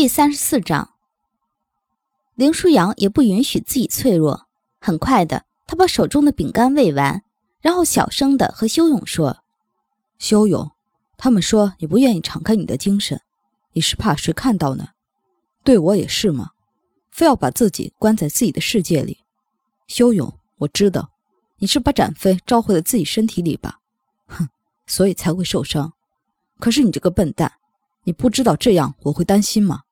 第三十四章，林舒扬也不允许自己脆弱。很快的，他把手中的饼干喂完，然后小声的和修勇说：“修勇，他们说你不愿意敞开你的精神，你是怕谁看到呢？对我也是吗？非要把自己关在自己的世界里？修勇，我知道，你是把展飞召回了自己身体里吧？哼，所以才会受伤。可是你这个笨蛋，你不知道这样我会担心吗？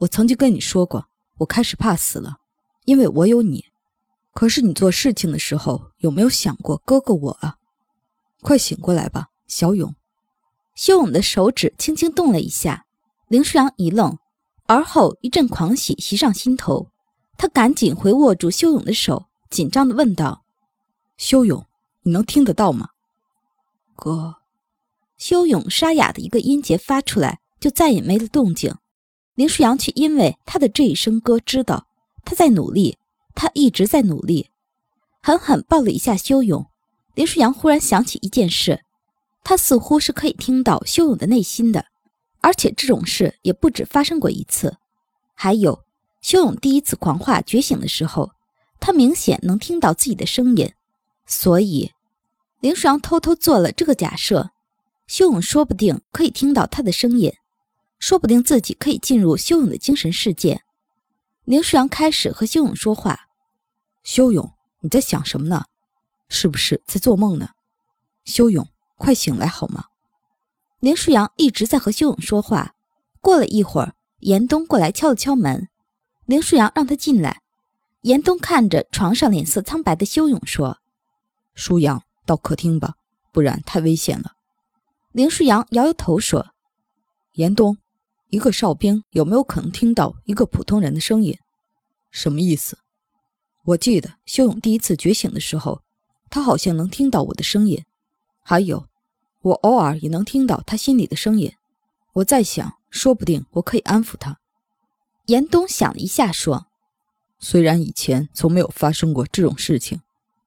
我曾经跟你说过，我开始怕死了，因为我有你。”可是你做事情的时候有没有想过哥哥我啊？快醒过来吧，小勇！修勇的手指轻轻动了一下，林舒扬一愣，而后一阵狂喜袭上心头，他赶紧回握住修勇的手，紧张地问道：“修勇，你能听得到吗？”哥，修勇沙哑的一个音节发出来，就再也没了动静。林舒扬却因为他的这一声歌，知道他在努力。他一直在努力，狠狠抱了一下修勇。林舒扬忽然想起一件事，他似乎是可以听到修勇的内心的，而且这种事也不止发生过一次。还有，修勇第一次狂化觉醒的时候，他明显能听到自己的声音。所以，林舒扬偷偷做了这个假设：修勇说不定可以听到他的声音，说不定自己可以进入修勇的精神世界。林舒扬开始和修勇说话：“修勇，你在想什么呢？是不是在做梦呢？修勇，快醒来好吗？”林舒扬一直在和修勇说话。过了一会儿，严冬过来敲了敲门，林舒扬让他进来。严冬看着床上脸色苍白的修勇说：“舒扬，到客厅吧，不然太危险了。”林舒扬摇摇头说：“严冬。”一个哨兵有没有可能听到一个普通人的声音？什么意思？我记得修勇第一次觉醒的时候，他好像能听到我的声音，还有，我偶尔也能听到他心里的声音。我在想，说不定我可以安抚他。严冬想了一下，说：“虽然以前从没有发生过这种事情，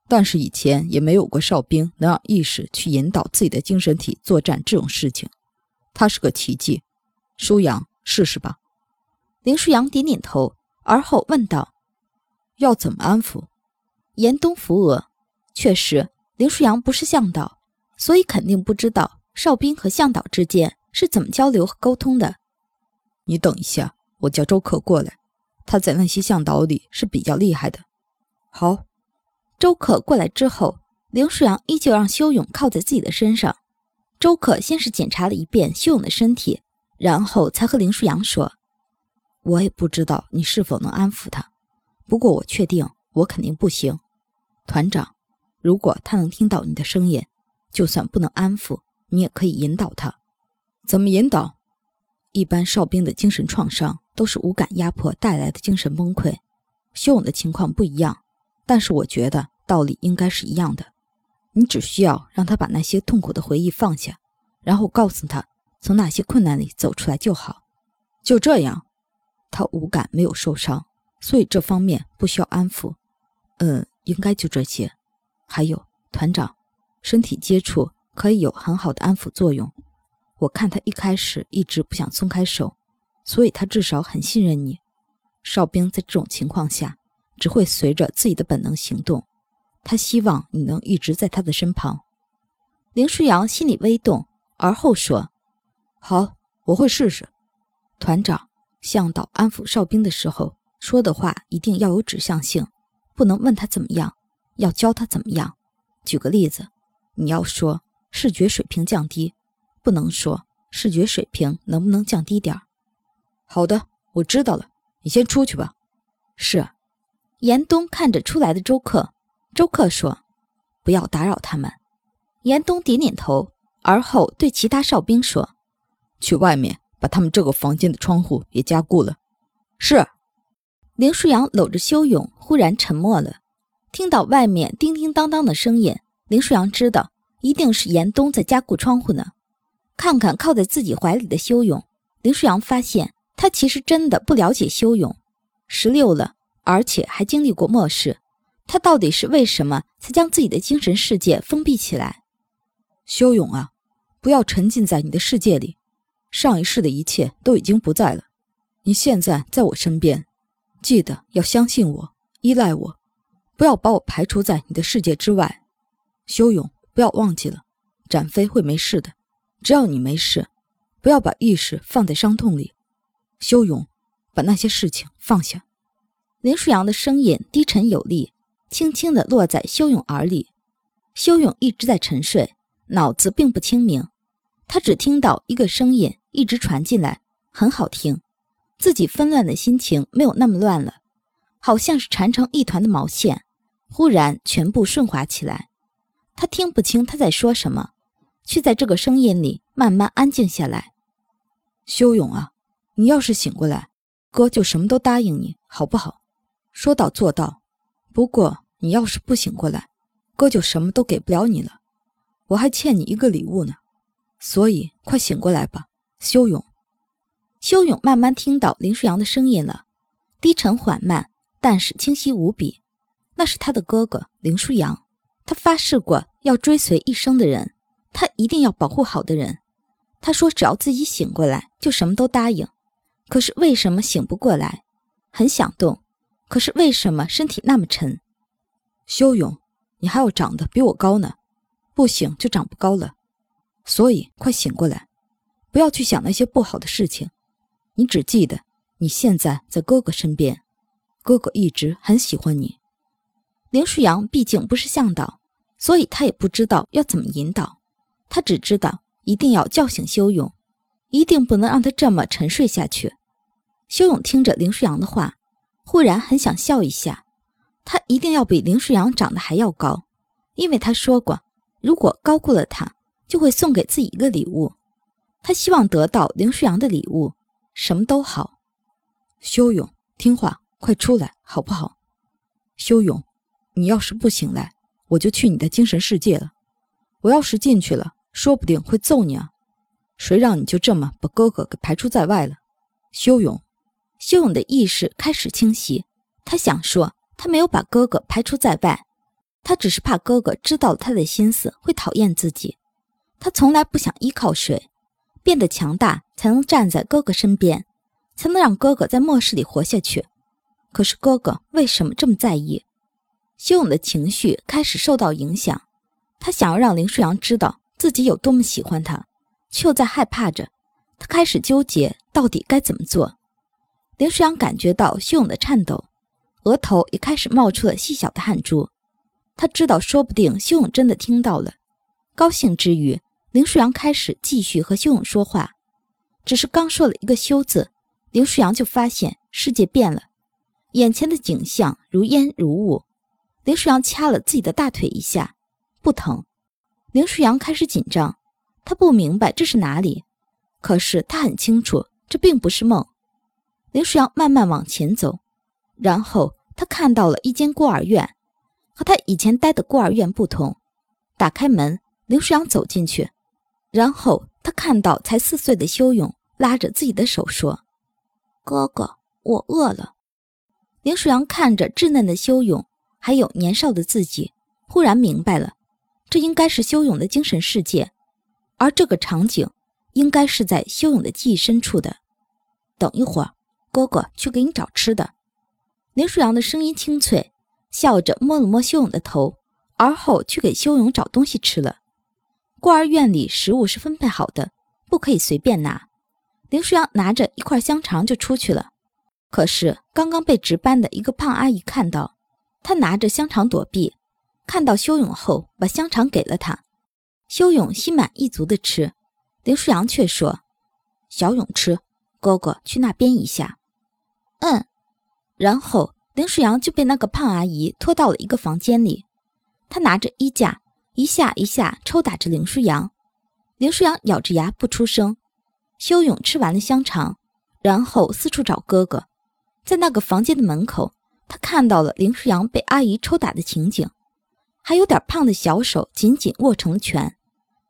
但是以前也没有过哨兵能让意识去引导自己的精神体作战这种事情，它是个奇迹。”舒扬，试试吧。林舒扬点点头，而后问道：“要怎么安抚？”严冬扶额。确实，林舒扬不是向导，所以肯定不知道哨兵和向导之间是怎么交流和沟通的。你等一下，我叫周克过来，他在那些向导里是比较厉害的。好，周克过来之后，林舒扬依旧让修勇靠在自己的身上。周克先是检查了一遍修勇的身体。然后才和林舒扬说：“我也不知道你是否能安抚他，不过我确定我肯定不行。团长，如果他能听到你的声音，就算不能安抚，你也可以引导他。怎么引导？一般哨兵的精神创伤都是无感压迫带来的精神崩溃，修勇的情况不一样，但是我觉得道理应该是一样的。你只需要让他把那些痛苦的回忆放下，然后告诉他。”从哪些困难里走出来就好，就这样，他五感没有受伤，所以这方面不需要安抚。嗯，应该就这些。还有团长，身体接触可以有很好的安抚作用。我看他一开始一直不想松开手，所以他至少很信任你。哨兵在这种情况下只会随着自己的本能行动，他希望你能一直在他的身旁。林舒扬心里微动，而后说。好，我会试试。团长，向导安抚哨兵的时候说的话一定要有指向性，不能问他怎么样，要教他怎么样。举个例子，你要说视觉水平降低，不能说视觉水平能不能降低点儿。好的，我知道了。你先出去吧。是。严冬看着出来的周克，周克说：“不要打扰他们。”严冬点点头，而后对其他哨兵说。去外面把他们这个房间的窗户也加固了。是。林舒扬搂着修勇，忽然沉默了。听到外面叮叮当当的声音，林舒扬知道一定是严冬在加固窗户呢。看看靠在自己怀里的修勇，林舒扬发现他其实真的不了解修勇。十六了，而且还经历过末世，他到底是为什么才将自己的精神世界封闭起来？修勇啊，不要沉浸在你的世界里。上一世的一切都已经不在了，你现在在我身边，记得要相信我，依赖我，不要把我排除在你的世界之外。修勇，不要忘记了，展飞会没事的，只要你没事，不要把意识放在伤痛里。修勇，把那些事情放下。林舒扬的声音低沉有力，轻轻地落在修勇耳里。修勇一直在沉睡，脑子并不清明，他只听到一个声音一直传进来，很好听。自己纷乱的心情没有那么乱了，好像是缠成一团的毛线，忽然全部顺滑起来。他听不清他在说什么，却在这个声音里慢慢安静下来。修勇啊，你要是醒过来，哥就什么都答应你，好不好？说到做到。不过你要是不醒过来，哥就什么都给不了你了。我还欠你一个礼物呢，所以快醒过来吧，修勇。修勇慢慢听到林舒扬的声音了，低沉缓慢，但是清晰无比。那是他的哥哥林舒扬，他发誓过要追随一生的人，他一定要保护好的人。他说只要自己醒过来，就什么都答应。可是为什么醒不过来？很想动，可是为什么身体那么沉？修勇，你还要长得比我高呢，不醒就长不高了。所以快醒过来，不要去想那些不好的事情。你只记得你现在在哥哥身边，哥哥一直很喜欢你。林舒扬毕竟不是向导，所以他也不知道要怎么引导。他只知道一定要叫醒修勇，一定不能让他这么沉睡下去。修勇听着林舒扬的话，忽然很想笑一下。他一定要比林舒扬长得还要高，因为他说过，如果高过了他，就会送给自己一个礼物。他希望得到林舒扬的礼物。什么都好，修勇，听话，快出来，好不好？修勇，你要是不醒来，我就去你的精神世界了。我要是进去了，说不定会揍你啊！谁让你就这么把哥哥给排除在外了？修勇，修勇的意识开始清晰。他想说，他没有把哥哥排除在外，他只是怕哥哥知道了他的心思会讨厌自己。他从来不想依靠谁。变得强大，才能站在哥哥身边，才能让哥哥在末世里活下去。可是哥哥为什么这么在意？修勇的情绪开始受到影响，他想要让林舒扬知道自己有多么喜欢他，却又在害怕着。他开始纠结到底该怎么做。林舒扬感觉到修勇的颤抖，额头也开始冒出了细小的汗珠。他知道，说不定修勇真的听到了，高兴之余。林舒扬开始继续和修勇说话，只是刚说了一个“修”字，林舒扬就发现世界变了，眼前的景象如烟如雾。林舒扬掐了自己的大腿一下，不疼。林舒阳开始紧张，他不明白这是哪里，可是他很清楚这并不是梦。林舒阳慢慢往前走，然后他看到了一间孤儿院，和他以前待的孤儿院不同。打开门，林舒阳走进去。然后他看到才四岁的修勇拉着自己的手说：“哥哥，我饿了。”林舒阳看着稚嫩的修勇，还有年少的自己，忽然明白了，这应该是修勇的精神世界，而这个场景应该是在修勇的记忆深处的。等一会儿，哥哥去给你找吃的。林舒阳的声音清脆，笑着摸了摸修勇的头，而后去给修勇找东西吃了。孤儿院里食物是分配好的，不可以随便拿。林舒扬拿着一块香肠就出去了，可是刚刚被值班的一个胖阿姨看到，他拿着香肠躲避，看到修勇后把香肠给了他。修勇心满意足的吃，林舒扬却说：“小勇吃，哥哥去那边一下。”嗯，然后林舒扬就被那个胖阿姨拖到了一个房间里，他拿着衣架。一下一下抽打着林舒扬，林舒扬咬着牙不出声。修勇吃完了香肠，然后四处找哥哥。在那个房间的门口，他看到了林舒扬被阿姨抽打的情景，还有点胖的小手紧紧握成了拳，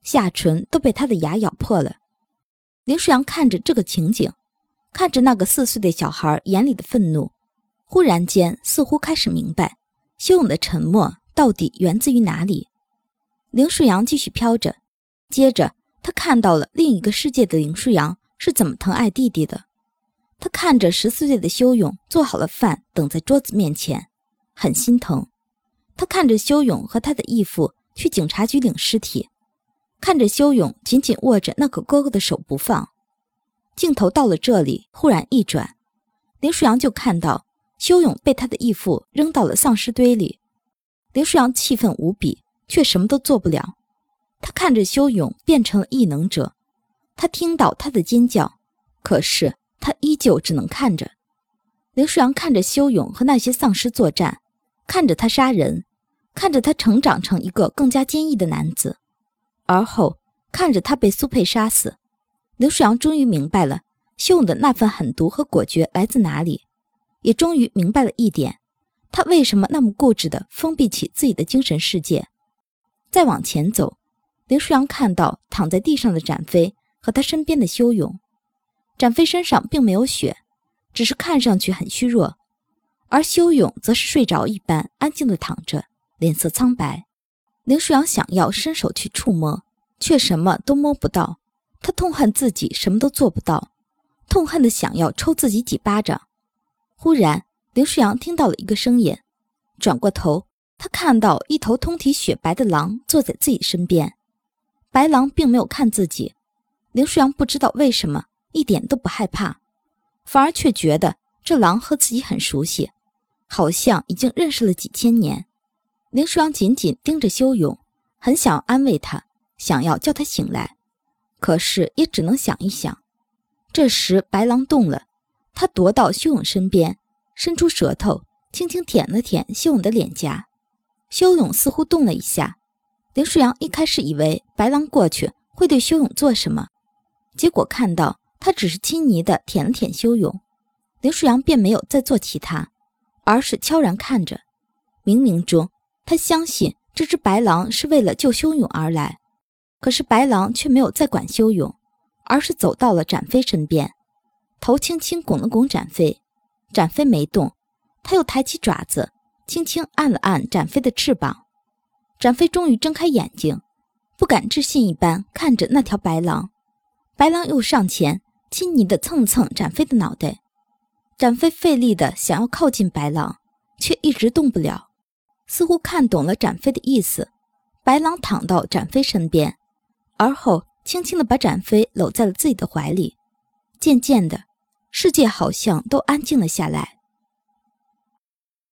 下唇都被他的牙咬破了。林舒扬看着这个情景，看着那个四岁的小孩眼里的愤怒，忽然间似乎开始明白，修勇的沉默到底源自于哪里。林舒扬继续飘着，接着他看到了另一个世界的林舒扬是怎么疼爱弟弟的。他看着十四岁的修勇做好了饭，等在桌子面前，很心疼。他看着修勇和他的义父去警察局领尸体，看着修勇紧紧握着那个哥哥的手不放。镜头到了这里，忽然一转，林舒扬就看到修勇被他的义父扔到了丧尸堆里。林舒扬气愤无比，却什么都做不了。他看着修勇变成了异能者，他听到他的尖叫，可是他依旧只能看着。刘舒扬看着修勇和那些丧尸作战。看着他杀人，看着他成长成一个更加坚毅的男子，而后看着他被苏佩杀死，刘世阳终于明白了修勇的那份狠毒和果决来自哪里，也终于明白了一点，他为什么那么固执地封闭起自己的精神世界。再往前走，林舒扬看到躺在地上的展飞和他身边的修勇，展飞身上并没有血，只是看上去很虚弱。而修勇则是睡着一般安静的躺着，脸色苍白。林舒扬想要伸手去触摸，却什么都摸不到。他痛恨自己什么都做不到，痛恨的想要抽自己几巴掌。忽然，林舒扬听到了一个声音，转过头，他看到一头通体雪白的狼坐在自己身边。白狼并没有看自己，林舒扬不知道为什么一点都不害怕，反而却觉得这狼和自己很熟悉。好像已经认识了几千年，林舒扬紧紧盯着修勇，很想安慰他，想要叫他醒来，可是也只能想一想。这时，白狼动了，他踱到修勇身边，伸出舌头，轻轻舔了舔修勇的脸颊。修勇似乎动了一下。林舒扬一开始以为白狼过去会对修勇做什么，结果看到他只是亲昵地舔了舔修勇，林舒扬便没有再做其他。而是悄然看着，冥冥中他相信这只白狼是为了救修勇而来，可是白狼却没有再管修勇，而是走到了展飞身边，头轻轻拱了拱展飞，展飞没动，他又抬起爪子，轻轻按了按展飞的翅膀，展飞终于睁开眼睛，不敢置信一般看着那条白狼，白狼又上前亲昵的蹭蹭展飞的脑袋。展飞费力的想要靠近白狼，却一直动不了，似乎看懂了展飞的意思。白狼躺到展飞身边，而后轻轻的把展飞搂在了自己的怀里。渐渐的，世界好像都安静了下来。